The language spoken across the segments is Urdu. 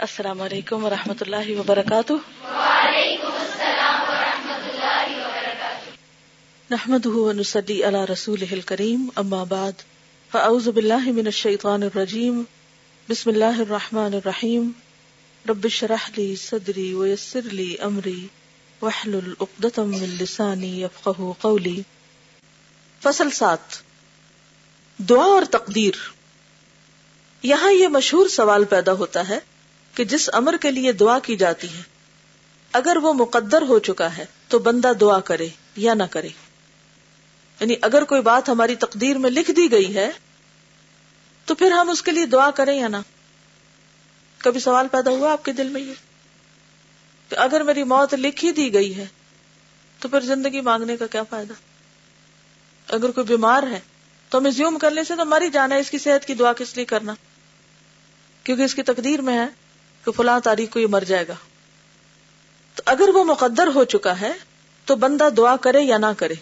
السلام علیکم ورحمۃ اللہ وبرکاتہ۔ نحمد ونسلی علی رسول کریم اما بعد فاعوذ باللہ من الشیطان الرجیم بسم اللہ الرحمن الرحیم۔ رب شرح لی صدری ویسر لی امری وحلل اقدتم من لسانی یفقہ قولی۔ فصل سات۔ دعا اور تقدیر۔ یہاں یہ مشہور سوال پیدا ہوتا ہے کہ جس امر کے لیے دعا کی جاتی ہے، اگر وہ مقدر ہو چکا ہے تو بندہ دعا کرے یا نہ کرے۔ یعنی اگر کوئی بات ہماری تقدیر میں لکھ دی گئی ہے، تو پھر ہم اس کے لیے دعا کریں یا نہ۔ کبھی سوال پیدا ہوا آپ کے دل میں یہ؟ کہ اگر میری موت لکھ ہی دی گئی ہے، تو پھر زندگی مانگنے کا کیا فائدہ؟ اگر کوئی بیمار ہے، تو ہمیں زیوم کرنے سے تو مر ہی جانا ہے، اس کی صحت کی دعا کس لیے کرنا؟ کیونکہ اس کی تقدیر میں ہے۔ کہ فلاں تاریخ کو یہ مر جائے گا۔ تو اگر وہ مقدر ہو چکا ہے، تو بندہ دعا کرے یا نہ کرے۔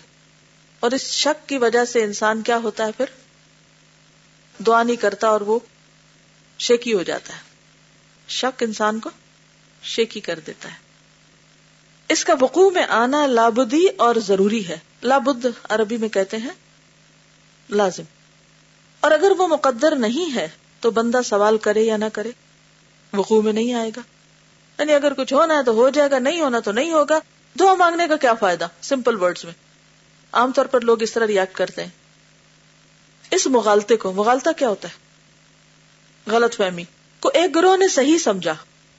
اور اس شک کی وجہ سے انسان کیا ہوتا ہے پھر؟ دعا نہیں کرتا اور وہ شیکی ہو جاتا ہے۔ شک انسان کو شیکی کر دیتا ہے۔ اس کا وقوع میں آنا لابدی اور ضروری ہے۔ لابد عربی میں کہتے ہیں لازم۔ اور اگر وہ مقدر نہیں ہے، تو بندہ سوال کرے یا نہ کرے۔ وقوع میں نہیں آئے گا۔ یعنی اگر کچھ ہونا ہے تو ہو جائے گا، نہیں ہونا تو نہیں ہوگا۔ دعا مانگنے کا کیا فائدہ؟ سمپل ورڈز میں۔ عام طور پر لوگ اس طرح ریاکٹ کرتے ہیں۔ اس مغالطے کو مغالتا کیا ہوتا ہے؟ غلط فہمی۔ کو ایک گروہ نے صحیح سمجھا۔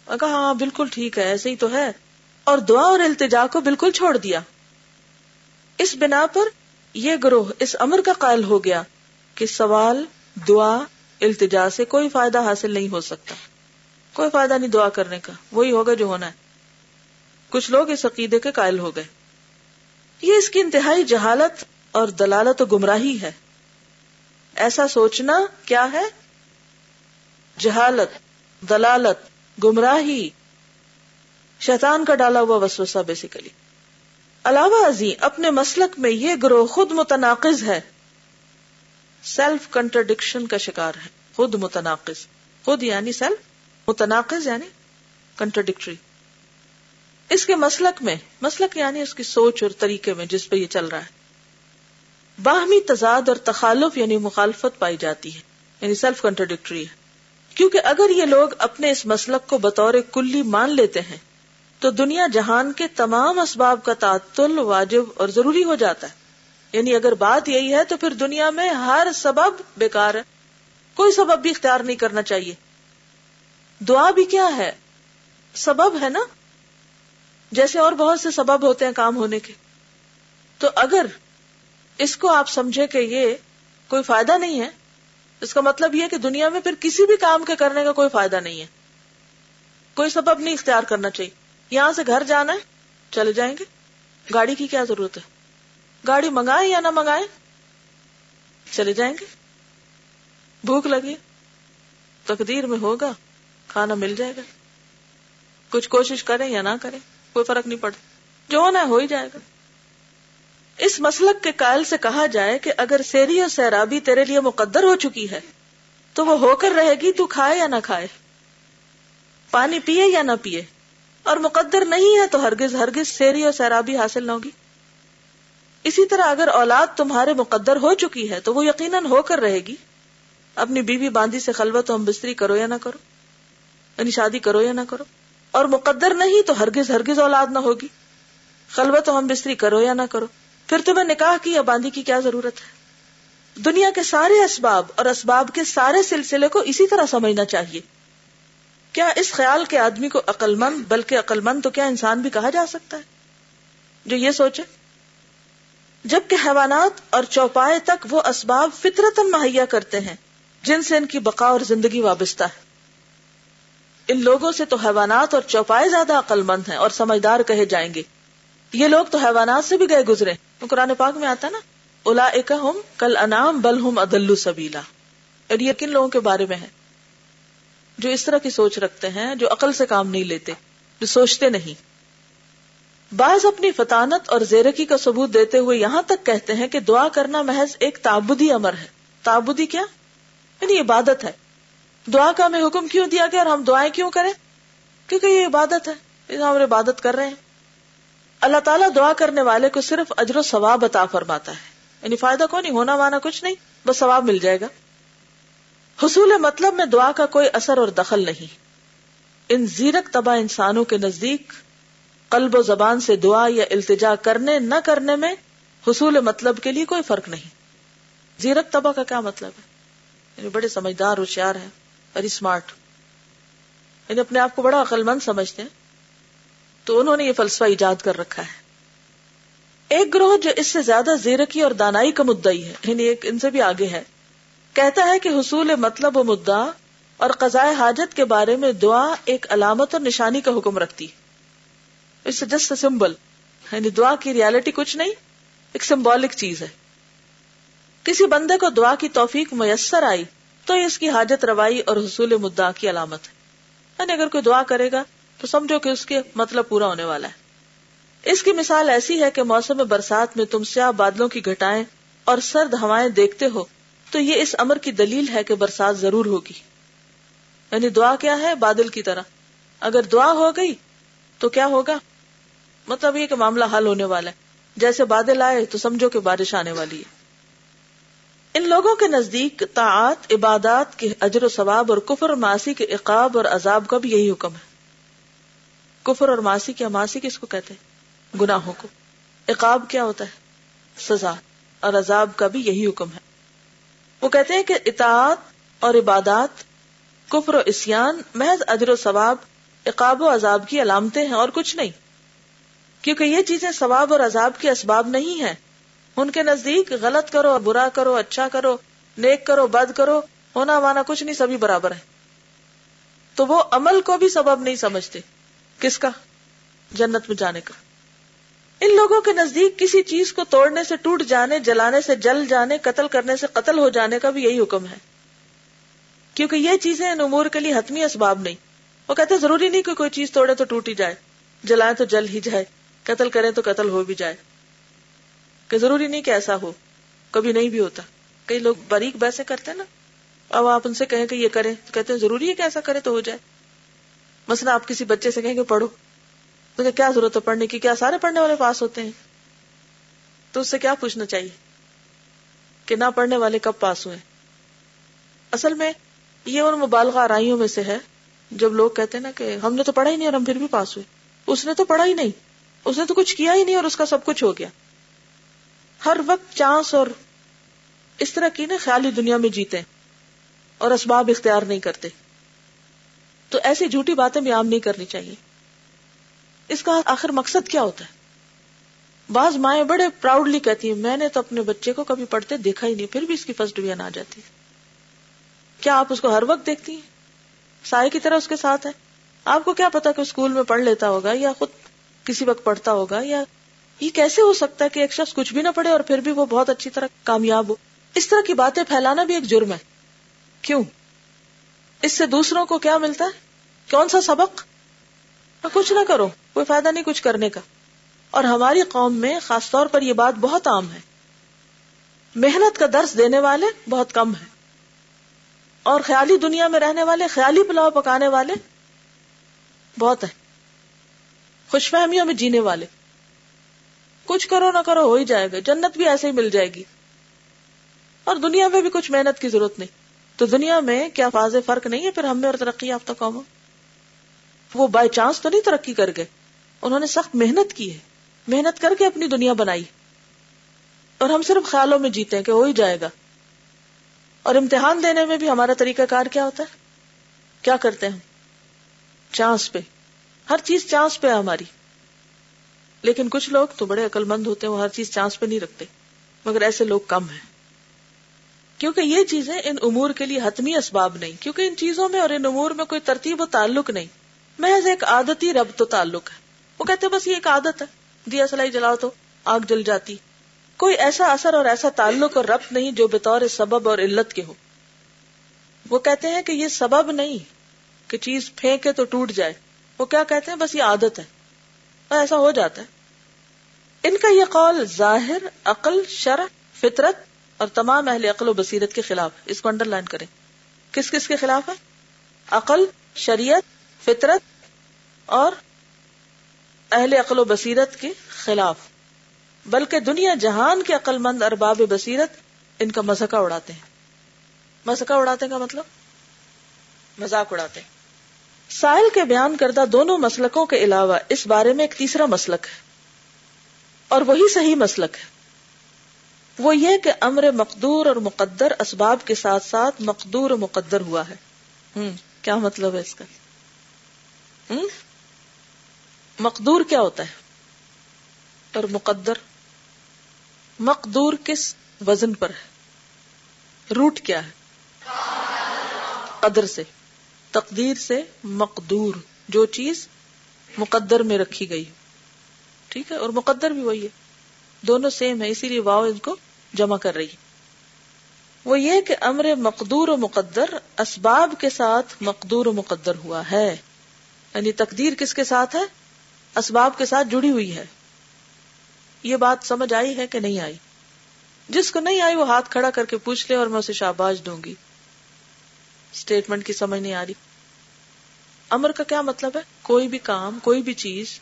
کہا ہاں بالکل ٹھیک ہے، ایسے ہی تو ہے۔ اور دعا اور التجا کو بالکل چھوڑ دیا۔ اس بنا پر یہ گروہ اس امر کا قائل ہو گیا کہ سوال، دعا، التجا سے کوئی فائدہ حاصل نہیں ہو سکتا۔ کوئی فائدہ نہیں دعا کرنے کا۔ وہی ہوگا جو ہونا ہے۔ کچھ لوگ اس عقیدے کے قائل ہو گئے۔ یہ اس کی انتہائی جہالت اور دلالت و گمراہی ہے۔ ایسا سوچنا کیا ہے؟ جہالت، دلالت، گمراہی۔ شیطان کا ڈالا ہوا وسوسہ بیسیکلی علاوہ ازیں اپنے مسلک میں یہ گروہ خود متناقض ہے۔ سیلف کنٹرڈکشن کا شکار ہے۔ خود متناقض۔ خود یعنی سیلف متناقض یعنی کنٹرڈکٹری اس کے مسلک میں، مسلک یعنی اس کی سوچ اور طریقے میں جس پہ یہ چل رہا ہے۔ باہمی تضاد اور تخالف یعنی مخالفت پائی جاتی ہے یعنی سیلف کنٹرڈکٹری ہے۔ کیونکہ اگر یہ لوگ اپنے اس مسلک کو بطور کلی مان لیتے ہیں، تو دنیا جہان کے تمام اسباب کا تعطل واجب اور ضروری ہو جاتا ہے۔ یعنی اگر بات یہی ہے تو پھر دنیا میں ہر سبب بیکار ہے۔ کوئی سبب بھی اختیار نہیں کرنا چاہیے۔ دعا بھی کیا ہے؟ سبب ہے نا؟ جیسے اور بہت سے سبب ہوتے ہیں کام ہونے کے۔ تو اگر اس کو آپ سمجھے کہ یہ کوئی فائدہ نہیں ہے، اس کا مطلب یہ کہ دنیا میں پھر کسی بھی کام کے کرنے کا کوئی فائدہ نہیں ہے۔ کوئی سبب نہیں اختیار کرنا چاہیے۔ یہاں سے گھر جانا ہے، چلے جائیں گے۔ گاڑی کی کیا ضرورت ہے؟ گاڑی منگائے یا نہ منگائے چلے جائیں گے۔ بھوک لگی، تقدیر میں ہوگا۔ کھانا مل جائے گا۔ کچھ کوشش کریں یا نہ کریں، کوئی فرق نہیں پڑتا۔ جو ہونا ہے ہو ہی جائے گا۔ اس مسلک کے قائل سے کہا جائے کہ اگر سیری اور سیرابی تیرے لیے مقدر ہو چکی ہے، تو وہ ہو کر رہے گی تو کھائے یا نہ کھائے۔ پانی پیے یا نہ پیے۔ اور مقدر نہیں ہے تو ہرگز ہرگز سیری اور سیرابی حاصل نہ ہوگی۔ اسی طرح اگر اولاد تمہارے مقدر ہو چکی ہے تو وہ یقیناً ہو کر رہے گی۔ اپنی بیوی باندھی سے خلوت ہم بستری کرو یا نہ کرو۔ یعنی شادی کرو یا نہ کرو۔ اور مقدر نہیں تو ہرگز ہرگز اولاد نہ ہوگی۔ خلوت ہم بستری کرو یا نہ کرو۔ پھر تمہیں نکاح کی یا باندھی کی کیا ضرورت ہے؟ دنیا کے سارے اسباب اور اسباب کے سارے سلسلے کو اسی طرح سمجھنا چاہیے۔ کیا اس خیال کے آدمی کو عقل مند، بلکہ عقل مند تو کیا انسان بھی کہا جا سکتا ہے؟ جو یہ سوچے، جبکہ حیوانات اور چوپائے تک وہ اسباب فطرت مہیا کرتے ہیں، جن سے ان کی بقا اور زندگی وابستہ ہے۔ ان لوگوں سے تو حیوانات اور چوپائے زیادہ عقل مند ہیں اور سمجھدار کہے جائیں گے۔ یہ لوگ تو حیوانات سے بھی گئے گزرے۔ قرآن پاک میں آتا نا الا ہم کل انام بل ہم ادلو سبیلا۔ اور یہ کن لوگوں کے بارے میں ہے؟ جو اس طرح کی سوچ رکھتے ہیں، جو عقل سے کام نہیں لیتے، جو سوچتے نہیں۔ بعض اپنی فطانت اور زیرکی کا ثبوت دیتے ہوئے یہاں تک کہتے ہیں کہ دعا کرنا محض ایک تابودی امر ہے۔ تابودی کیا؟ یعنی عبادت ہے۔ دعا کا ہمیں حکم کیوں دیا گیا اور ہم دعائیں کیوں کریں؟ کیونکہ یہ عبادت ہے ہم عبادت کر رہے ہیں۔ اللہ تعالیٰ دعا کرنے والے کو صرف اجر و ثواب عطا فرماتا ہے۔ یعنی فائدہ کو نہیں، ہونا مانا کچھ نہیں، بس ثواب مل جائے گا۔ حصول مطلب میں دعا کا کوئی اثر اور دخل نہیں۔ ان زیرک تباہ انسانوں کے نزدیک قلب و زبان سے دعا یا التجا کرنے نہ کرنے میں حصول مطلب کے لیے کوئی فرق نہیں۔ زیرک تباہ کا کیا مطلب ہے؟ یعنی بڑے سمجھدار، ہوشیار ہے ویری اسمارٹ یعنی اپنے آپ کو بڑا عقل مند سمجھتے ہیں۔ تو انہوں نے یہ فلسفہ ایجاد کر رکھا ہے۔ ایک گروہ جو اس سے زیادہ زیرکی اور دانائی کا مدعی ہے یعنی ایک ان سے بھی آگے ہے، کہتا ہے کہ حصول مطلب و مدعا اور قضاء حاجت کے بارے میں دعا ایک علامت اور نشانی کا حکم رکھتی اس جسٹ سمبل یعنی دعا کی ریالٹی کچھ نہیں، ایک سمبولک چیز ہے۔ کسی بندے کو دعا کی توفیق میسر آئی تو اس کی حاجت روائی اور حصول مدعا کی علامت ہے۔ یعنی اگر کوئی دعا کرے گا تو سمجھو کہ اس کے مطلب پورا ہونے والا ہے۔ اس کی مثال ایسی ہے کہ موسم برسات میں تم سیاہ بادلوں کی گھٹائیں اور سرد ہوائیں دیکھتے ہو تو یہ اس امر کی دلیل ہے کہ برسات ضرور ہوگی۔ یعنی دعا کیا ہے؟ بادل کی طرح۔ اگر دعا ہو گئی تو کیا ہوگا؟ مطلب یہ کہ معاملہ حل ہونے والا ہے۔ جیسے بادل آئے تو سمجھو کہ بارش آنے والی ہے۔ ان لوگوں کے نزدیک طاعت عبادات کے اجر و ثواب اور کفر ماسی کے عقاب اور عذاب کا بھی یہی حکم ہے۔ کفر اور ماسی کیا؟ ماسی کس کو کہتے ہیں؟ گناہوں کو۔ عقاب کیا ہوتا ہے؟ سزا۔ اور عذاب کا بھی یہی حکم ہے۔ وہ کہتے ہیں کہ اطاعت اور عبادات، کفر و اسیان، محض اجر و ثواب، عقاب و عذاب کی علامتیں ہیں اور کچھ نہیں۔ کیونکہ یہ چیزیں ثواب اور عذاب کے اسباب نہیں ہیں۔ ان کے نزدیک غلط کرو، برا کرو اچھا کرو، نیک کرو، بد کرو، ہونا مانا کچھ نہیں، سبھی برابر ہے تو وہ عمل کو بھی سبب نہیں سمجھتے۔ کس کا؟ جنت میں جانے کا۔ ان لوگوں کے نزدیک کسی چیز کو توڑنے سے ٹوٹ جانے، جلانے سے جل جانے، قتل کرنے سے قتل ہو جانے کا بھی یہی حکم ہے۔ کیونکہ یہ چیزیں ان امور کے لیے حتمی اسباب نہیں۔ وہ کہتے ضروری نہیں کہ کوئی چیز توڑے تو ٹوٹ ہی جائے، جلائے تو جل ہی جائے، قتل کرے تو قتل ہو بھی جائے۔ کہ ضروری نہیں کہ ایسا ہو۔ کبھی نہیں بھی ہوتا۔ کئی لوگ باریک بحثیں کرتے نا۔ اب آپ ان سے کہیں کہ یہ کریں، تو کہتے ہیں ضروری ہے کہ ایسا کرے تو ہو جائے۔ مثلا آپ کسی بچے سے کہیں کہ پڑھو۔ تو کیا ضرورت ہے پڑھنے کی؟ کیا سارے پڑھنے والے پاس ہوتے ہیں؟ تو اس سے کیا پوچھنا چاہیے؟ کہ نہ پڑھنے والے کب پاس ہوئے؟ اصل میں یہ ان مبالغہ آرائیوں میں سے ہے۔ جب لوگ کہتے ہیں نا کہ ہم نے تو پڑھا ہی نہیں اور ہم پھر بھی پاس ہوئے۔ اس نے تو پڑھا ہی نہیں۔ اس نے تو کچھ کیا ہی نہیں اور اس کا سب کچھ ہو گیا۔ ہر وقت چانس اور اس طرح کی نا خیالی دنیا میں جیتے اور اسباب اختیار نہیں کرتے۔ تو ایسی جھوٹی باتیں بھی عام نہیں کرنی چاہیے۔ اس کا آخر مقصد کیا ہوتا ہے؟ بعض مائیں بڑے پراؤڈلی کہتی ہیں، میں نے تو اپنے بچے کو کبھی پڑھتے دیکھا ہی نہیں، پھر بھی اس کی فرسٹ ڈویژن آ جاتی۔ کیا آپ اس کو ہر وقت دیکھتی ہیں؟ سائے کی طرح اس کے ساتھ ہے آپ کو کیا پتا کہ اسکول میں پڑھ لیتا ہوگا یا خود کسی وقت پڑھتا ہوگا یا یہ کیسے ہو سکتا ہے کہ ایک شخص کچھ بھی نہ پڑھے اور پھر بھی وہ بہت اچھی طرح کامیاب ہو؟ اس طرح کی باتیں پھیلانا بھی ایک جرم ہے۔ کیوں؟ اس سے دوسروں کو کیا ملتا ہے؟ کون سا سبق؟ کچھ نہ کرو، کوئی فائدہ نہیں کچھ کرنے کا۔ اور ہماری قوم میں خاص طور پر یہ بات بہت عام ہے۔ محنت کا درس دینے والے بہت کم ہیں۔ اور خیالی دنیا میں رہنے والے، خیالی پلاؤ پکانے والے بہت ہیں۔ خوش فہمیوں میں جینے والے۔ کچھ کرو نہ کرو ہو ہی جائے گا، جنت بھی ایسے ہی مل جائے گی۔ اور دنیا میں بھی کچھ محنت کی ضرورت نہیں۔ تو دنیا میں کیا فاض فرق نہیں ہے پھر ہم میں اور ترقی یافتہ قوم وہ بائی چانس تو نہیں ترقی کر گئے۔ انہوں نے سخت محنت کی ہے۔ محنت کر کے اپنی دنیا بنائی۔ اور ہم صرف خیالوں میں جیتے ہیں کہ ہو ہی جائے گا۔ اور امتحان دینے میں بھی ہمارا طریقہ کار کیا ہوتا ہے؟ کیا کرتے ہیں چانس پہ۔ ہر چیز چانس پہ ہے ہماری۔ لیکن کچھ لوگ تو بڑے عقل مند ہوتے ہیں، وہ ہر چیز چانس پہ نہیں رکھتے، مگر ایسے لوگ کم ہیں۔ کیونکہ یہ چیزیں ان امور کے لیے حتمی اسباب نہیں، کیونکہ ان چیزوں میں اور ان امور میں کوئی ترتیب و تعلق نہیں۔ محض ایک عادتی رب تو تعلق ہے۔ وہ کہتے بس یہ ایک عادت ہے۔ دیا سلائی جلاؤ تو آگ جل جاتی۔ کوئی ایسا اثر اور ایسا تعلق اور ربط نہیں جو بطور سبب اور علت کے ہو۔ وہ کہتے ہیں کہ یہ سبب نہیں کہ چیز پھینکے تو ٹوٹ جائے۔ وہ کیا کہتے ہیں؟ بس یہ عادت ہے۔ ایسا ہو جاتا ہے۔ ان کا یہ قول ظاہر، عقل شرح فطرت اور تمام اہل عقل و بصیرت کے خلاف اس کو انڈر لائن کریں۔ کس کس کے خلاف ہے؟ عقل، شریعت، فطرت اور اہل عقل و بصیرت کے خلاف۔ بلکہ دنیا جہان کے عقل مند ارباب بصیرت ان کا مذہقہ اڑاتے ہیں۔ مذہقہ اڑاتے کا مطلب؟ مذاق اڑاتے ہیں۔ سائل کے بیان کردہ دونوں مسلکوں کے علاوہ اس بارے میں ایک تیسرا مسلک ہے۔ اور وہی صحیح مسلک ہے۔ وہ یہ کہ امر مقدور اور مقدر اسباب کے ساتھ ساتھ مقدور و مقدر ہوا ہے۔ ہم، کیا مطلب ہے اس کا؟ ہم؟ مقدور کیا ہوتا ہے؟ اور مقدر، مقدور کس وزن پر ہے؟ روٹ کیا ہے؟ قدر سے۔ تقدیر سے مقدور، جو چیز مقدر میں رکھی گئی۔ ٹھیک ہے؟ اور مقدر بھی وہی ہے۔ دونوں سیم ہے اسی لیے واؤ ان کو جمع کر رہی۔ وہ یہ کہ امر مقدور و مقدر اسباب کے ساتھ مقدور و مقدر ہوا ہے۔ یعنی تقدیر کس کے ساتھ ہے؟ اسباب کے ساتھ جڑی ہوئی ہے۔ یہ بات سمجھ آئی ہے کہ نہیں آئی؟ جس کو نہیں آئی وہ ہاتھ کھڑا کر کے پوچھ لے اور میں اسے شاباش دوں گی۔ اسٹیٹمنٹ کی سمجھ نہیں آ رہی۔ امر کا کیا مطلب ہے؟ کوئی بھی کام، کوئی بھی چیز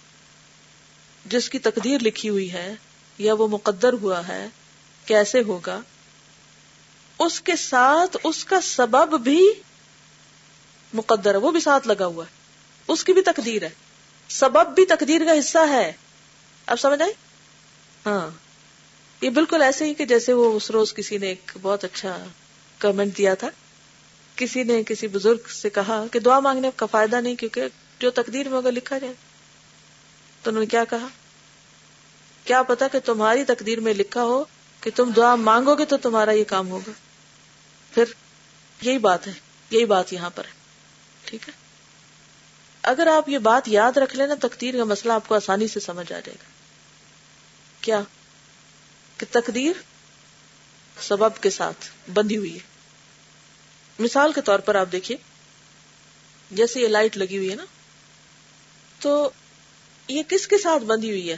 جس کی تقدیر لکھی ہوئی ہے یا وہ مقدر ہوا ہے، کیسے ہوگا؟ اس کے ساتھ اس کا سبب بھی مقدر ہے، وہ بھی ساتھ لگا ہوا ہے۔ اس کی بھی تقدیر ہے۔ سبب بھی تقدیر کا حصہ ہے۔ اب سمجھ آئی؟ ہاں۔ یہ بالکل ایسے ہی کہ جیسے وہ اس روز کسی نے ایک بہت اچھا کمنٹ دیا تھا۔ کسی نے کسی بزرگ سے کہا کہ دعا مانگنے کا فائدہ نہیں، کیونکہ جو تقدیر میں ہوگا لکھا جائے۔ تو انہوں نے کیا کہا؟ کیا پتا کہ تمہاری تقدیر میں لکھا ہو کہ تم دعا مانگو گے تو تمہارا یہ کام ہوگا۔ پھر یہی بات ہے، یہی بات یہاں پر ہے۔ ٹھیک ہے؟ اگر آپ یہ بات یاد رکھ لینا تقدیر کا مسئلہ آپ کو آسانی سے سمجھ آ جائے گا۔ کیا؟ کہ تقدیر سبب کے ساتھ بندھی ہوئی ہے۔ مثال کے طور پر آپ دیکھیے، جیسے یہ لائٹ لگی ہوئی ہے نا، تو یہ کس کے ساتھ بندھی ہوئی ہے؟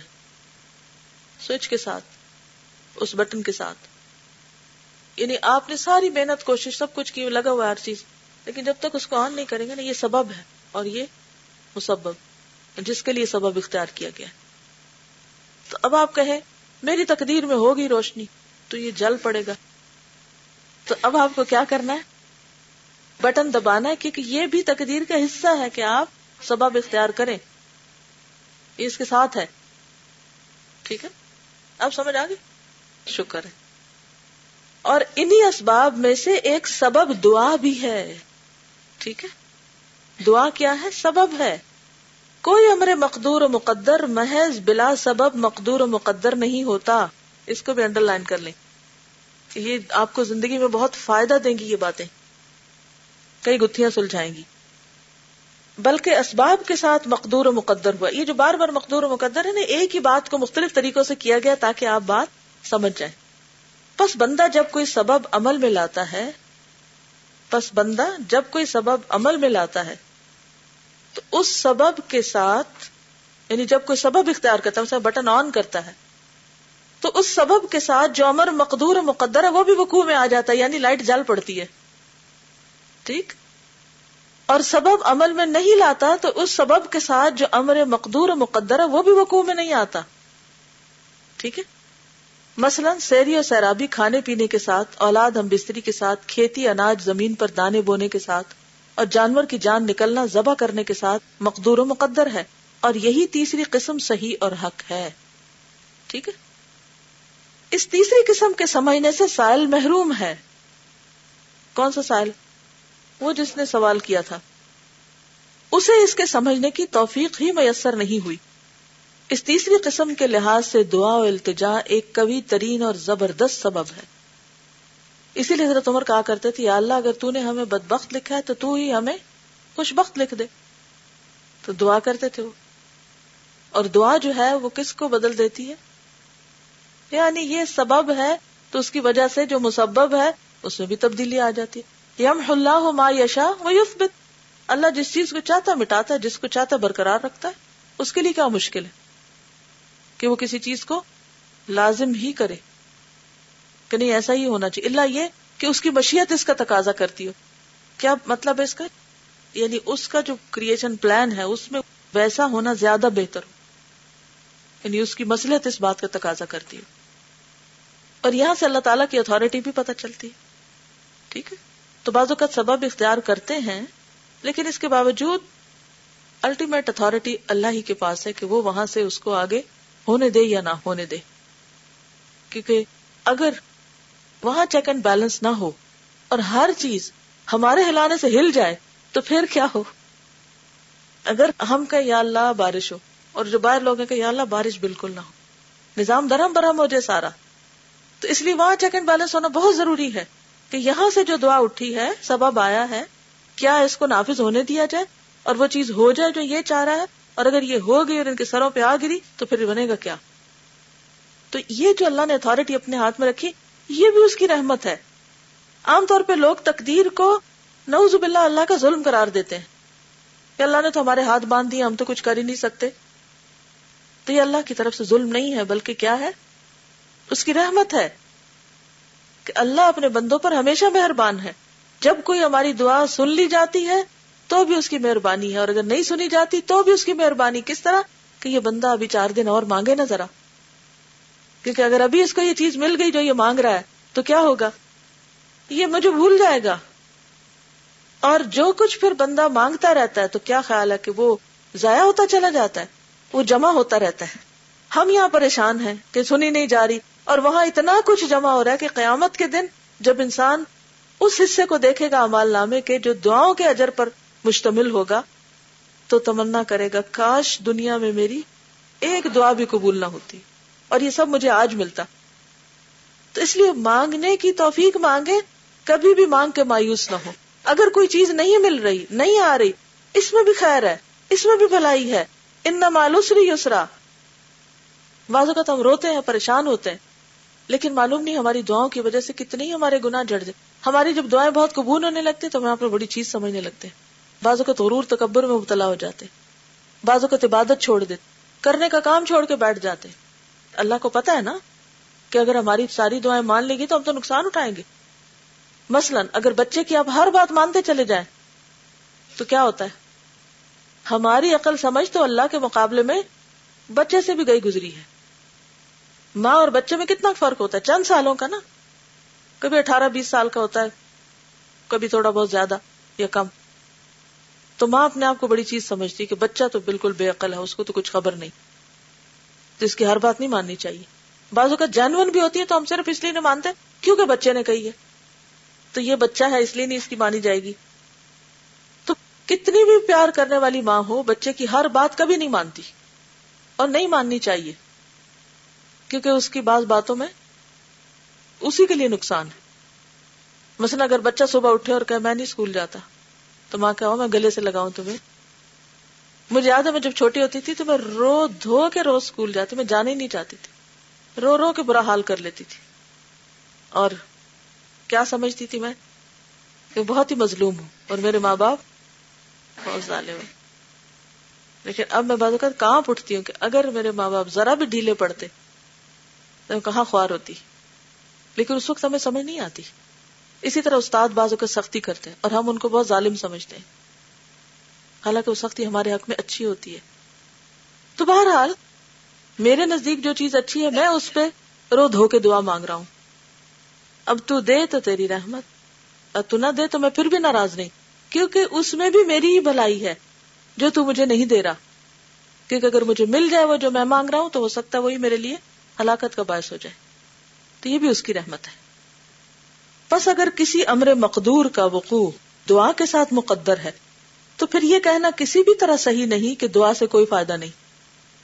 سوئچ کے ساتھ، اس بٹن کے ساتھ۔ یعنی آپ نے ساری محنت، کوشش، سب کچھ کی، لگا ہوا ہر چیز، لیکن جب تک اس کو آن نہیں کریں گے نا، یہ سبب ہے اور یہ مسبب، جس کے لیے سبب اختیار کیا گیا۔ تو اب آپ کہیں، میری تقدیر میں ہوگی روشنی، تو یہ جل پڑے گا۔ تو اب آپ کو کیا کرنا ہے؟ بٹن دبانا ہے کیونکہ یہ بھی تقدیر کا حصہ ہے کہ آپ سبب اختیار کریں۔ یہ اس کے ساتھ ہے۔ ٹھیک ہے؟ اب سمجھ آ گئی شکر ہے۔ اور انہی اسباب میں سے ایک سبب دعا بھی ہے۔ ٹھیک ہے؟ دعا کیا ہے؟ سبب ہے۔ کوئی امر مقدور و مقدر محض بلا سبب مقدور و مقدر نہیں ہوتا۔ اس کو بھی انڈر لائن کر لیں۔ یہ آپ کو زندگی میں بہت فائدہ دیں گی یہ باتیں۔ کئی گتھیاں سلجھائیں گی۔ بلکہ اسباب کے ساتھ مقدور و مقدر ہوا۔ یہ جو بار بار مقدور و مقدر ہے نا ایک ہی بات کو مختلف طریقوں سے کیا گیا تاکہ آپ بات سمجھ جائیں۔ پس بندہ جب کوئی سبب عمل میں لاتا ہے، پس بندہ جب کوئی سبب عمل میں لاتا ہے، تو اس سبب کے ساتھ یعنی جب کوئی سبب اختیار کرتا ہے بٹن آن کرتا ہے، تو اس سبب کے ساتھ جو امر مقدور و مقدر ہے، وہ بھی وقوع میں آ جاتا ہے یعنی لائٹ جل پڑتی ہے۔ ٹھیک اور سبب عمل میں نہیں لاتا تو اس سبب کے ساتھ جو امر مقدور و مقدر ہے وہ بھی وقوع میں نہیں آتا۔ ٹھیک ہے؟ مثلا سیری اور سیرابی کھانے پینے کے ساتھ، اولاد ہم بستری کے ساتھ، کھیتی، اناج، زمین پر دانے بونے کے ساتھ اور جانور کی جان نکلنا ذبح کرنے کے ساتھ مقدور و مقدر ہے اور یہی تیسری قسم صحیح اور حق ہے۔ ٹھیک ہے؟ اس تیسری قسم کے سمجھنے سے سائل محروم ہے۔ کون سا سائل؟ وہ جس نے سوال کیا تھا۔ اسے اس کے سمجھنے کی توفیق ہی میسر نہیں ہوئی۔ اس تیسری قسم کے لحاظ سے دعا و التجا ایک کبھی ترین اور زبردست سبب ہے۔ اسی لیے حضرت عمر کہا کرتے تھے، یا اللہ، اگر تو نے ہمیں بدبخت لکھا ہے تو تو ہی ہمیں خوش بخت لکھ دے۔ تو دعا کرتے تھے وہ۔ اور دعا جو ہے وہ کس کو بدل دیتی ہے؟ یعنی یہ سبب ہے تو اس کی وجہ سے جو مسبب ہے اس میں بھی تبدیلی آ جاتی ہے۔ یم اللہ ما یشا وہ اللہ جس چیز کو چاہتا مٹاتا ہے، جس کو چاہتا برقرار رکھتا ہے، اس کے لیے کیا مشکل ہے؟ کہ وہ کسی چیز کو لازم ہی کرے۔ کہ نہیں، ایسا ہی ہونا چاہیے۔ اللہ یہ کہ اس کی مشیت اس کا تقاضا کرتی ہو۔ کیا مطلب ہے اس کا؟ یعنی اس کا جو کریشن پلان ہے، اس میں ویسا ہونا زیادہ بہتر ہو۔ یعنی اس کی مسلحت اس بات کا تقاضا کرتی ہے اور یہاں سے اللہ تعالیٰ کی اتارٹی بھی پتہ چلتی ہے۔ ٹھیک ہے؟ تو بعض اوقات سبب اختیار کرتے ہیں، لیکن اس کے باوجود الٹیمیٹ اتارٹی اللہ ہی کے پاس ہے کہ وہ وہاں سے اس کو آگے ہونے دے یا نہ ہونے دے۔ کیونکہ اگر وہاں چیک اینڈ بیلنس نہ ہو اور ہر چیز ہمارے ہلانے سے ہل جائے، تو پھر کیا ہو؟ اگر ہم کہ یا اللہ بارش ہو اور جو باہر لوگ ہیں کہ یا اللہ بارش بالکل نہ ہو، نظام درہم برہم ہو جائے سارا، تو اس لیے وہاں چیک اینڈ بیلنس ہونا بہت ضروری ہے۔ کہ یہاں سے جو دعا اٹھی ہے، سبب آیا ہے، کیا اس کو نافذ ہونے دیا جائے؟ اور وہ چیز ہو جائے جو یہ چاہ رہا ہے؟ اور اگر یہ ہو گئی اور ان کے سروں پہ آ گری، تو پھر بنے گا کیا؟ تو یہ جو اللہ نے اتارٹی اپنے ہاتھ میں رکھی، یہ بھی اس کی رحمت ہے۔ عام طور پہ لوگ تقدیر کو نوز باللہ اللہ کا ظلم قرار دیتے ہیں۔ کہ اللہ نے تو ہمارے ہاتھ باندھ دیے، ہم تو کچھ کر ہی نہیں سکتے۔ تو یہ اللہ کی طرف سے ظلم نہیں ہے، بلکہ کیا ہے؟ اس کی رحمت ہے۔ کہ اللہ اپنے بندوں پر ہمیشہ مہربان ہے۔ جب کوئی ہماری دعا سن لی جاتی ہے، تو بھی اس کی مہربانی ہے۔ اور اگر نہیں سنی جاتی، تو بھی اس کی مہربانی۔ کس طرح؟ کہ یہ بندہ ابھی چار دن اور مانگے نا ذرا۔ کیونکہ اگر ابھی اس کو یہ چیز مل گئی جو یہ مانگ رہا ہے، تو کیا ہوگا؟ یہ مجھے بھول جائے گا۔ اور جو کچھ پھر بندہ مانگتا رہتا ہے، تو کیا خیال ہے کہ وہ ضائع ہوتا چلا جاتا ہے؟ وہ جمع ہوتا رہتا ہے۔ ہم یہاں پریشان ہیں کہ سنی نہیں جا رہی۔ اور وہاں اتنا کچھ جمع ہو رہا ہے کہ قیامت کے دن جب انسان اس حصے کو دیکھے گا امال نامے کے جو دعاؤں کے اجر پر مشتمل ہوگا، تو تمنا کرے گا، کاش دنیا میں میری ایک دعا بھی قبول نہ ہوتی اور یہ سب مجھے آج ملتا۔ تو اس لیے مانگنے کی توفیق مانگے، کبھی بھی مانگ کے مایوس نہ ہو۔ اگر کوئی چیز نہیں مل رہی، نہیں آ رہی، اس میں بھی خیر ہے، اس میں بھی بھلائی ہے۔ ان نہ مالوسری یسرا۔ بعض اوقات ہم روتے ہیں، پریشان ہوتے ہیں۔ لیکن معلوم نہیں ہماری دعاؤں کی وجہ سے کتنی ہمارے گناہ جڑ جائے۔ ہماری جب دعائیں بہت قبول ہونے لگتے تو ہم اپنے بڑی چیز سمجھنے لگتے ہیں۔ بعض اوقات غرور تکبر میں مبتلا ہو جاتے بعض اوقات عبادت چھوڑ دیتے کرنے کا کام چھوڑ کے بیٹھ جاتے اللہ کو پتا ہے نا کہ اگر ہماری ساری دعائیں مان لے گی تو ہم تو نقصان اٹھائیں گے۔ مثلا اگر بچے کی آپ ہر بات مانتے چلے جائیں تو کیا ہوتا ہے؟ ہماری عقل سمجھ تو اللہ کے مقابلے میں بچے سے بھی گئی گزری ہے۔ ماں اور بچے میں کتنا فرق ہوتا ہے؟ چند سالوں کا نا۔ کبھی اٹھارہ بیس سال کا ہوتا ہے، کبھی تھوڑا بہت زیادہ یا کم۔ تو ماں اپنے آپ کو بڑی چیز سمجھتی کہ بچہ تو بالکل بے عقل ہے، اس کو تو کچھ خبر نہیں۔ تو اس کی ہر بات نہیں ماننی چاہیے۔ بازو کا جینون بھی ہوتی ہے تو ہم صرف اس لیے نہیں مانتے، کیونکہ بچے نے کہی ہے۔ تو یہ بچہ ہے، اس لیے نہیں اس کی مانی جائے گی۔ تو کتنی بھی پیار کرنے والی ماں ہو، بچے کی ہر بات کبھی نہیں مانتی اور نہیں ماننی چاہیے۔ کیونکہ اس کی بعض باتوں میں اسی کے لیے نقصان ہے۔ مثلا اگر بچہ صبح اٹھے اور کہ میں نہیں اسکول جاتا، تو ماں کہ میں گلے سے لگاؤں تمہیں۔ مجھے یاد ہے، میں جب چھوٹی ہوتی تھی تو میں رو دھو کے روز اسکول جاتی، میں جانے ہی نہیں چاہتی تھی۔ رو رو کے برا حال کر لیتی تھی۔ اور کیا سمجھتی تھی میں؟ کہ بہت ہی مظلوم ہوں اور میرے ماں باپ بہت ظالم ہیں۔ لیکن اب میں بعض اوقات کہاں اٹھتی ہوں کہ اگر میرے ماں باپ ذرا بھی ڈھیلے پڑتے تو کہاں خوار ہوتی؟ لیکن اس وقت ہمیں سمجھ نہیں آتی۔ اسی طرح استاد بازو کا سختی کرتے ہیں اور ہم ان کو بہت ظالم سمجھتے ہیں۔ حالانکہ وہ سختی ہمارے حق میں اچھی ہوتی ہے۔ تو بہرحال، میرے نزدیک جو چیز اچھی ہے، میں اس پہ رو دھو کے دعا مانگ رہا ہوں۔ اب تو دے تو تیری رحمت اور تو نہ دے تو میں پھر بھی ناراض نہیں، کیونکہ اس میں بھی میری ہی بھلائی ہے، جو تو مجھے نہیں دے رہا۔ کیونکہ اگر مجھے مل جائے وہ جو میں مانگ رہا ہوں، تو ہو سکتا ہے وہی میرے لیے۔ ہلاکت کا باعث ہو جائے۔ تو یہ بھی اس کی رحمت ہے۔ بس اگر کسی امر مقدور کا وقوع دعا کے ساتھ مقدر ہے، تو پھر یہ کہنا کسی بھی طرح صحیح نہیں کہ دعا سے کوئی فائدہ نہیں۔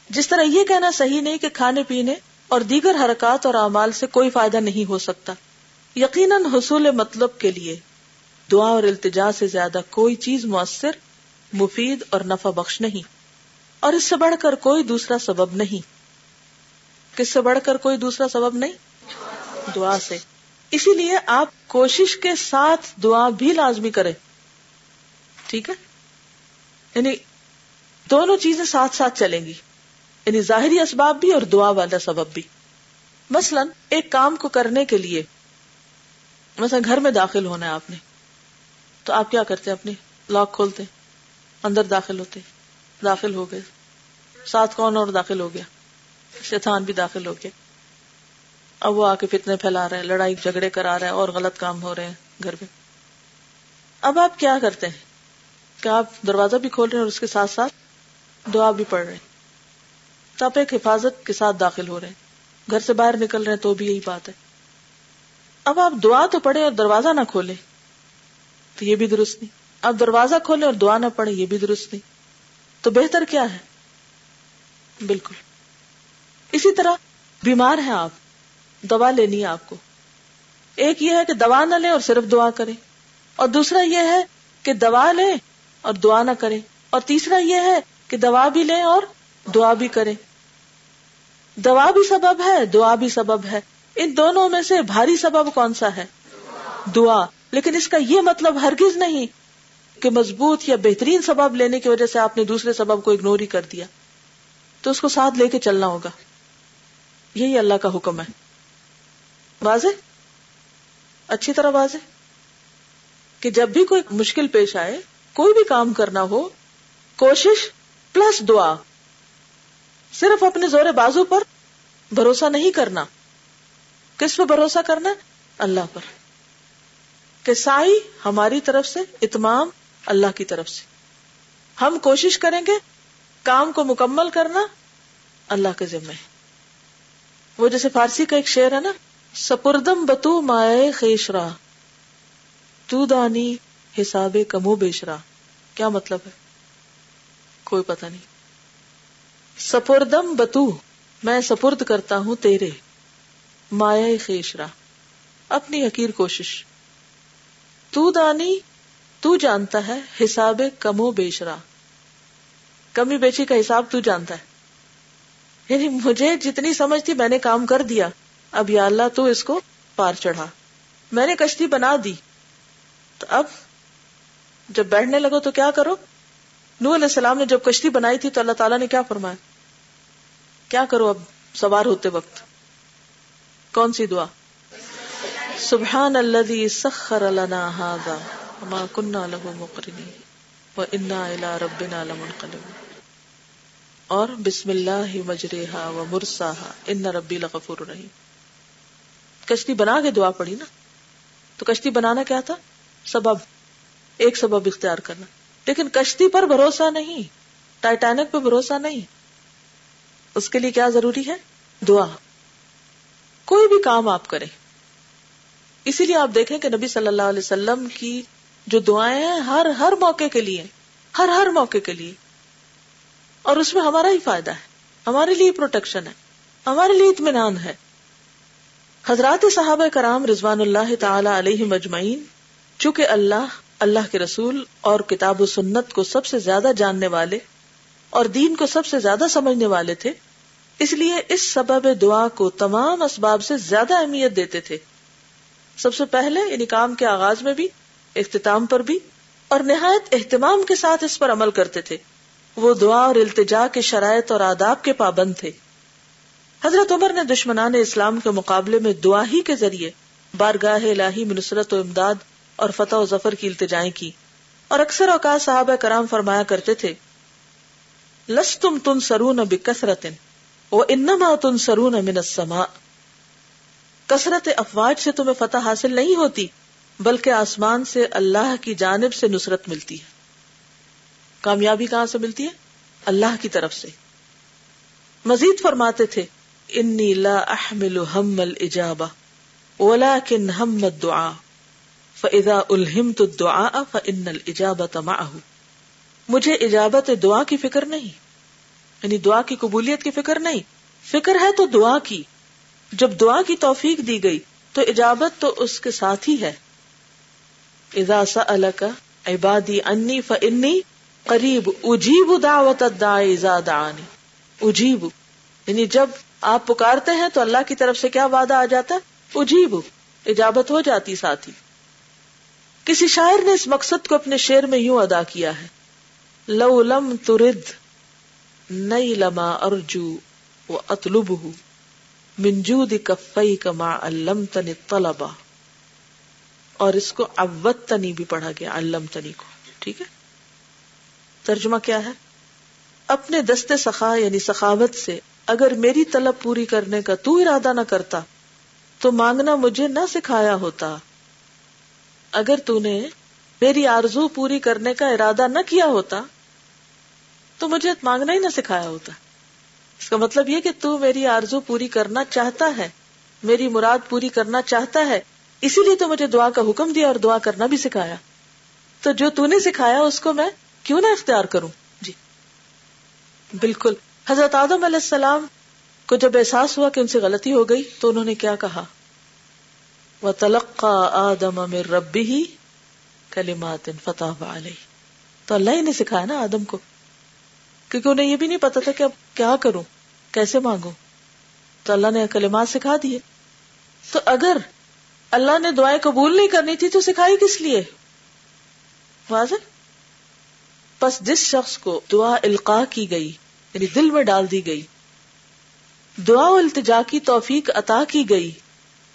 جس طرح یہ کہنا صحیح نہیں کہ کھانے پینے اور دیگر حرکات اور اعمال سے کوئی فائدہ نہیں ہو سکتا۔ یقیناً حصول مطلب کے لیے دعا اور التجا سے زیادہ کوئی چیز مؤثر، مفید اور نفع بخش نہیں۔ اور اس سے بڑھ کر کوئی دوسرا سبب نہیں۔ کس سے بڑھ کر کوئی دوسرا سبب نہیں؟ دعا سے۔ اسی لیے آپ کوشش کے ساتھ دعا بھی لازمی کریں۔ ٹھیک ہے؟ یعنی دونوں چیزیں ساتھ ساتھ چلیں گی۔ یعنی ظاہری اسباب بھی اور دعا والا سبب بھی۔ مثلا ایک کام کو کرنے کے لیے مثلا گھر میں داخل ہونا ہے آپ نے۔ تو آپ کیا کرتے اپنے لاک کھولتے اندر داخل ہوتے داخل ہو گئے۔ ساتھ کون اور داخل ہو گیا؟ شیطان بھی داخل ہو گیا۔ اب وہ آ کے فتنے پھیلا رہے ہیں، لڑائی جھگڑے کرا رہے ہیں اور غلط کام ہو رہے ہیں گھر میں۔ اب آپ کیا کرتے ہیں؟ کہ آپ دروازہ بھی کھول رہے ہیں اور اس کے ساتھ ساتھ دعا بھی پڑھ رہے ہیں؟ تو آپ ایک حفاظت کے ساتھ داخل ہو رہے ہیں۔ گھر سے باہر نکل رہے ہیں تو بھی یہی بات ہے۔ اب آپ دعا تو پڑھیں اور دروازہ نہ کھولیں، تو یہ بھی درست نہیں۔ آپ دروازہ کھولیں اور دعا نہ پڑھیں، یہ بھی درست نہیں۔ تو بہتر کیا ہے؟ بالکل۔ اسی طرح بیمار ہیں آپ، دوا لینی ہے آپ کو۔ ایک یہ ہے کہ دوا نہ لیں اور صرف دعا کریں۔ اور دوسرا یہ ہے کہ دوا لیں اور دعا نہ کریں۔ اور تیسرا یہ ہے کہ دوا بھی لیں اور دعا بھی کریں۔ دوا بھی سبب ہے، دعا بھی سبب ہے۔ ان دونوں میں سے بھاری سبب کون سا ہے؟ دعا۔ لیکن اس کا یہ مطلب ہرگز نہیں کہ مضبوط یا بہترین سبب لینے کی وجہ سے آپ نے دوسرے سبب کو اگنور ہی کر دیا۔ تو اس کو ساتھ لے کے چلنا ہوگا۔ یہی اللہ کا حکم ہے۔ واضح؟ اچھی طرح واضح؟ کہ جب بھی کوئی مشکل پیش آئے، کوئی بھی کام کرنا ہو، کوشش پلس دعا۔ صرف اپنے زور بازو پر بھروسہ نہیں کرنا۔ کس پہ بھروسہ کرنا اللہ پر۔ کہ سائی ہماری طرف سے، اتمام اللہ کی طرف سے۔ ہم کوشش کریں گے، کام کو مکمل کرنا اللہ کے ذمے۔ وہ جیسے فارسی کا ایک شعر ہے نا، سپردم بتو مائے خیشرا، تو دانی حساب کمو بیشرا۔ کیا مطلب ہے؟ کوئی پتہ نہیں۔ سپردم بتو، میں سپرد کرتا ہوں تیرے مایا خیشرا۔ اپنی حقیر کوشش۔ تو دانی، تو جانتا ہے حساب کمو بیشرا۔ کمی بیچی کا حساب تو جانتا ہے۔ یعنی مجھے جتنی سمجھ تھی میں نے کام کر دیا۔ اب یا اللہ تو اس کو پار چڑھا۔ میں نے کشتی بنا دی۔ تو اب جب بیٹھنے لگو تو کیا کرو؟ نو علیہ السلام نے جب کشتی بنائی تھی تو اللہ تعالیٰ نے کیا فرمایا؟ کیا کرو اب سوار ہوتے وقت؟ کون سی دعا؟ سبحان الذي سخر لنا هذا وما كنا له مقرنين وانا الى ربنا لمنقلبون۔ اور بسم اللہ مجریہا و مرساہا، ان ربی لغفور رحیم۔ کشتی بنا کے دعا پڑھی نا؟ تو کشتی بنانا کیا تھا؟ سبب، ایک سبب اختیار کرنا۔ لیکن کشتی پر بھروسہ نہیں، ٹائٹینک پہ بھروسہ نہیں۔ اس کے لیے کیا ضروری ہے؟ دعا۔ کوئی بھی کام آپ کریں۔ اسی لیے آپ دیکھیں کہ نبی صلی اللہ علیہ وسلم کی جو دعائیں ہیں، ہر ہر موقع کے لیے، ہر ہر موقع کے لیے اور اس میں ہمارا ہی فائدہ ہے، ہمارے لیے پروٹیکشن ہے، ہمارے لیے اطمینان ہے۔ حضرات صحابہ کرام رضوان اللہ تعالی علیہ مجمعین چونکہ اللہ اللہ کے رسول اور کتاب و سنت کو سب سے زیادہ جاننے والے اور دین کو سب سے زیادہ سمجھنے والے تھے، اس لیے اس سبب دعا کو تمام اسباب سے زیادہ اہمیت دیتے تھے۔ سب سے پہلے یعنی کام کے آغاز میں بھی، اختتام پر بھی اور نہایت اہتمام کے ساتھ اس پر عمل کرتے تھے۔ وہ دعا اور التجا کے شرائط اور آداب کے پابند تھے۔ حضرت عمر نے دشمنان اسلام کے مقابلے میں دعا ہی کے ذریعے بارگاہ الہی میں نصرت و امداد اور فتح و ظفر کی التجائیں کی اور اکثر اوقات صحابہ کرام فرمایا کرتے تھے لس تم تن سرون بکثرت وہ انما تن سرون من السماء۔ کثرت افواج سے تمہیں فتح حاصل نہیں ہوتی، بلکہ آسمان سے اللہ کی جانب سے نصرت ملتی ہے۔ کامیابی کہاں سے ملتی ہے؟ اللہ کی طرف سے۔ مزید فرماتے تھے، انی لا احمل هم الاجابه ولكن هم الدعاء فضا الحم تو دعا فن الجابت مجھے اجابت دعا کی فکر نہیں یعنی دعا کی قبولیت کی فکر نہیں۔ فکر ہے تو دعا کی۔ جب دعا کی توفیق دی گئی، تو اجابت تو اس کے ساتھ ہی ہے۔ اذا سألک، عبادی انی فانی قریب اجیب دعوت دعانی اجیب. یعنی جب آپ پکارتے ہیں تو اللہ کی طرف سے کیا وعدہ آ جاتا ہے؟ اجیب. اجابت ہو جاتی ساتھ ہی کسی شاعر نے اس مقصد کو اپنے شعر میں یوں ادا کیا ہے. لو لم ترد نئی لما ارجو و اطلب منجود کفئی کما الم تنی طلبا اور اس کو اوت تنی بھی پڑھا گیا الم تنی کو. ٹھیک ہے؟ ترجمہ کیا ہے؟ اپنے دستے سخا یعنی سخاوت سے اگر میری طلب پوری کرنے کا تو ارادہ نہ کرتا، تو مانگنا مجھے نہ سکھایا ہوتا۔ اگر تو نے میری آرزو پوری کرنے کا ارادہ نہ کیا ہوتا، تو مجھے مانگنا ہی نہ سکھایا ہوتا۔ اس کا مطلب یہ کہ تو میری آرزو پوری کرنا چاہتا ہے، میری مراد پوری کرنا چاہتا ہے، اسی لیے تو مجھے دعا کا حکم دیا اور دعا کرنا بھی سکھایا۔ تو جو تو نے سکھایا، اس کو میں کیوں نہ اختیار کروں؟ جی۔ بالکل۔ حضرت آدم علیہ السلام کو جب احساس ہوا کہ ان سے غلطی ہو گئی، تو انہوں نے کیا کہا؟ وہ تلقا آدم امر ربی ہی کلیمات فتح علیہ تو اللہ ہی نے سکھایا نا آدم کو۔ کیونکہ انہیں یہ بھی نہیں پتا تھا کہ اب کیا کروں، کیسے مانگوں۔ تو اللہ نے کلمات سکھا دیے۔ تو اگر اللہ نے دعائیں قبول نہیں کرنی تھی، تو سکھائی کس لیے؟ واضح؟ بس جس شخص کو دعا القاع کی گئی یعنی دل میں ڈال دی گئی، دعا و التجا کی توفیق عطا کی گئی،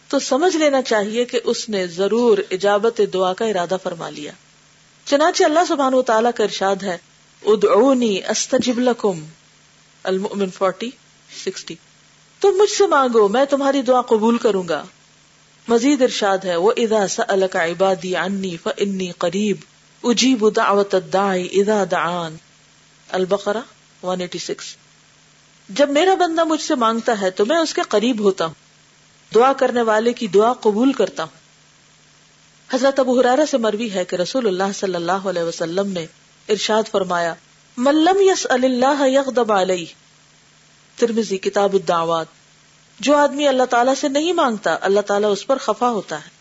تو سمجھ لینا چاہیے کہ اس نے ضرور اجابت دعا کا ارادہ فرما لیا۔ چنانچہ اللہ سبحان و تعالیٰ کا ارشاد ہے، ادعونی استجب لکم، المؤمن فورٹی، سکسٹی۔ تم مجھ سے مانگو، میں تمہاری دعا قبول کروں گا۔ مزید ارشاد ہے وہ ادا سلک عبادی عنی فانی قریب اجیب دعوت الداعی اذا دعان، البقرہ 186 جب میرا بندہ مجھ سے مانگتا ہے تو میں اس کے قریب ہوتا ہوں، دعا کرنے والے کی دعا قبول کرتا ہوں۔ حضرت ابو حرارہ سے مروی ہے کہ رسول اللہ صلی اللہ علیہ وسلم نے ارشاد فرمایا ملم یس اللہ یغضب علیہ ترمزی کتاب الدعوات۔ جو آدمی اللہ تعالیٰ سے نہیں مانگتا، اللہ تعالیٰ اس پر خفا ہوتا ہے۔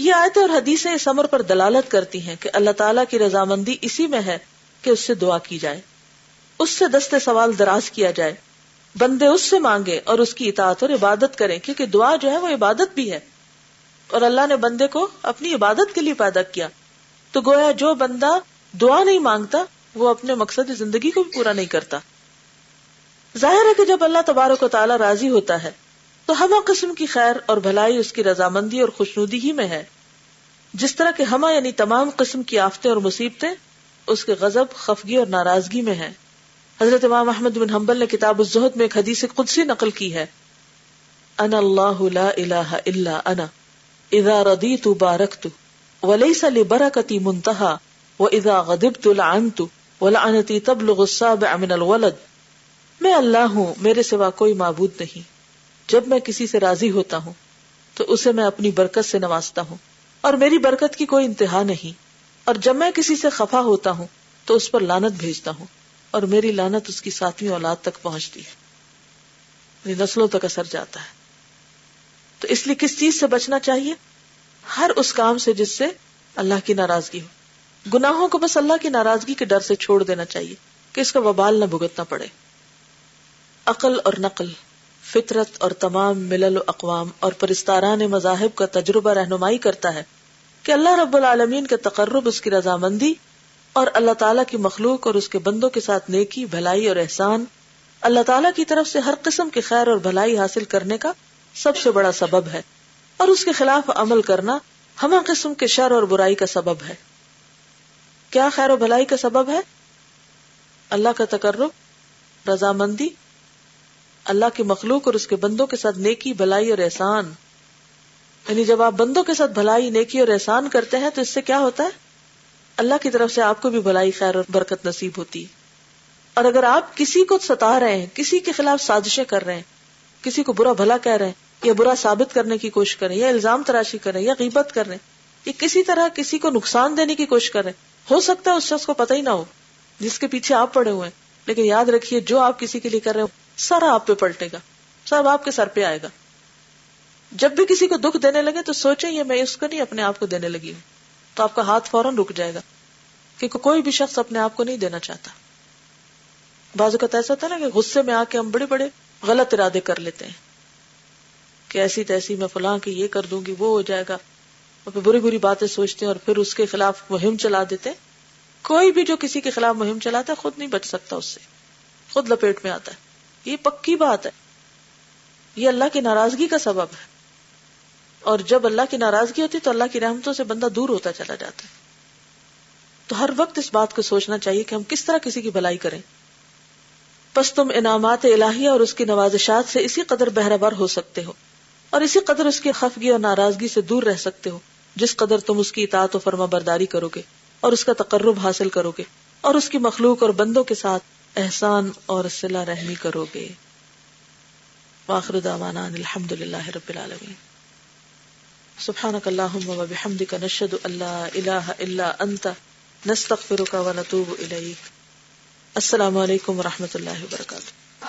یہ آیت اور حدیثیں اس امر پر دلالت کرتی ہیں کہ اللہ تعالیٰ کی رضامندی اسی میں ہے کہ اس سے دعا کی جائے، اس سے دستے سوال دراز کیا جائے، بندے اس سے مانگے اور اس کی اطاعت اور عبادت کریں، کیونکہ دعا جو ہے وہ عبادت بھی ہے۔ اور اللہ نے بندے کو اپنی عبادت کے لیے پیدا کیا۔ تو گویا جو بندہ دعا نہیں مانگتا، وہ اپنے مقصد زندگی کو بھی پورا نہیں کرتا۔ ظاہر ہے کہ جب اللہ تبارک و تعالیٰ راضی ہوتا ہے تو ہما قسم کی خیر اور بھلائی اس کی رضامندی اور خوشنودی ہی میں ہے۔ جس طرح کہ ہما یعنی تمام قسم کی آفتیں اور مصیبتیں اس کے غضب، خفگی اور ناراضگی میں ہیں۔ حضرت امام احمد بن حنبل نے کتاب الزہد میں ایک حدیث قدسی نقل کی ہے۔ انا اللہ لا الہ الا انا، اذا ردیت بارکت، ولیس لبرکتی منتہا واذا غضبت لعنت ولعنتی تبلغ السابع من الولد۔ میں اللہ ہوں، میرے سوا کوئی معبود نہیں۔ جب میں کسی سے راضی ہوتا ہوں، تو اسے میں اپنی برکت سے نوازتا ہوں، اور میری برکت کی کوئی انتہا نہیں۔ اور جب میں کسی سے خفا ہوتا ہوں، تو اس پر لانت بھیجتا ہوں، اور میری لانت اس کی ساتویں اولاد تک پہنچتی ہے۔ نسلوں تک اثر جاتا ہے۔ تو اس لیے کس چیز سے بچنا چاہیے؟ ہر اس کام سے جس سے اللہ کی ناراضگی ہو۔ گناہوں کو بس اللہ کی ناراضگی کے ڈر سے چھوڑ دینا چاہیے، کہ اس کا وبال نہ بھگتنا پڑے۔ عقل اور نقل۔ فطرت اور تمام ملل و اقوام اور پرستاران مذاہب کا تجربہ رہنمائی کرتا ہے کہ اللہ رب العالمین کے تقرب، اس کی رضامندی اور اللہ تعالیٰ کی مخلوق اور اس کے بندوں کے ساتھ نیکی، بھلائی اور احسان اللہ تعالیٰ کی طرف سے ہر قسم کی خیر اور بھلائی حاصل کرنے کا سب سے بڑا سبب ہے اور اس کے خلاف عمل کرنا ہمہ قسم کے شر اور برائی کا سبب ہے۔ کیا خیر و بھلائی کا سبب ہے؟ اللہ کا تقرب، رضامندی اللہ کی مخلوق اور اس کے بندوں کے ساتھ نیکی، بھلائی اور احسان۔ یعنی جب آپ بندوں کے ساتھ بھلائی، نیکی اور احسان کرتے ہیں تو اس سے کیا ہوتا ہے؟ اللہ کی طرف سے آپ کو بھی بھلائی، خیر اور برکت نصیب ہوتی۔ ہے اور اگر آپ کسی کو ستا رہے ہیں، کسی کے خلاف سازشیں کر رہے ہیں، کسی کو برا بھلا کہہ رہے ہیں، یا برا ثابت کرنے کی کوشش کریں یا الزام تراشی کریں یا غیبت کر رہے ہیں، یا کسی طرح کسی کو نقصان دینے کی کوشش کر رہے ہیں، ہو سکتا ہے اس شخص کو پتہ ہی نہ ہو، جس کے پیچھے آپ پڑے ہوئے ہیں۔ لیکن یاد رکھیے، جو آپ کسی کے لیے کر رہے ہو سارا آپ پہ پلٹے گا سب آپ کے سر پہ آئے گا۔ جب بھی کسی کو دکھ دینے لگے تو سوچیں یہ میں اس کو نہیں اپنے آپ کو دینے لگی ہوں۔ تو آپ کا ہاتھ فوراً رک جائے گا۔ کیونکہ کوئی بھی شخص اپنے آپ کو نہیں دینا چاہتا۔ بازو کا ایسا ہوتا ہے نا کہ غصے میں آ کے ہم بڑے بڑے غلط ارادے کر لیتے ہیں۔ کہ ایسی تیسی میں فلاں کی یہ کر دوں گی، وہ ہو جائے گا۔ اور پھر بری بری باتیں سوچتے ہیں اور پھر اس کے خلاف مہم چلا دیتے کوئی بھی جو کسی کے خلاف مہم چلاتا ہے، خود نہیں بچ سکتا اس سے۔ خود لپیٹ میں آتا ہے۔ یہ پکی بات ہے۔ یہ اللہ کی ناراضگی کا سبب ہے۔ اور جب اللہ کی ناراضگی ہوتی تو اللہ کی رحمتوں سے بندہ دور ہوتا چلا جاتا ہے۔ تو ہر وقت اس بات کو سوچنا چاہیے کہ ہم کس طرح کسی کی بھلائی کریں۔ پس تم انعامات الہیہ اور اس کی نوازشات سے اسی قدر بہربر ہو سکتے ہو۔ اور اسی قدر اس کی خفگی اور ناراضگی سے دور رہ سکتے ہو۔ جس قدر تم اس کی اطاعت و فرما برداری کرو گے اور اس کا تقرب حاصل کرو گے۔ اور اس کی مخلوق اور بندوں کے ساتھ احسان اور صلہ رحمی کرو گے۔ واخر دعوانا الحمد للہ رب العالمین۔ سبحانک اللہم و بحمدک ان اللہ الہ الا انت، نستغفرک و نتوب الیک۔ السلام علیکم و رحمۃ اللہ وبرکاتہ۔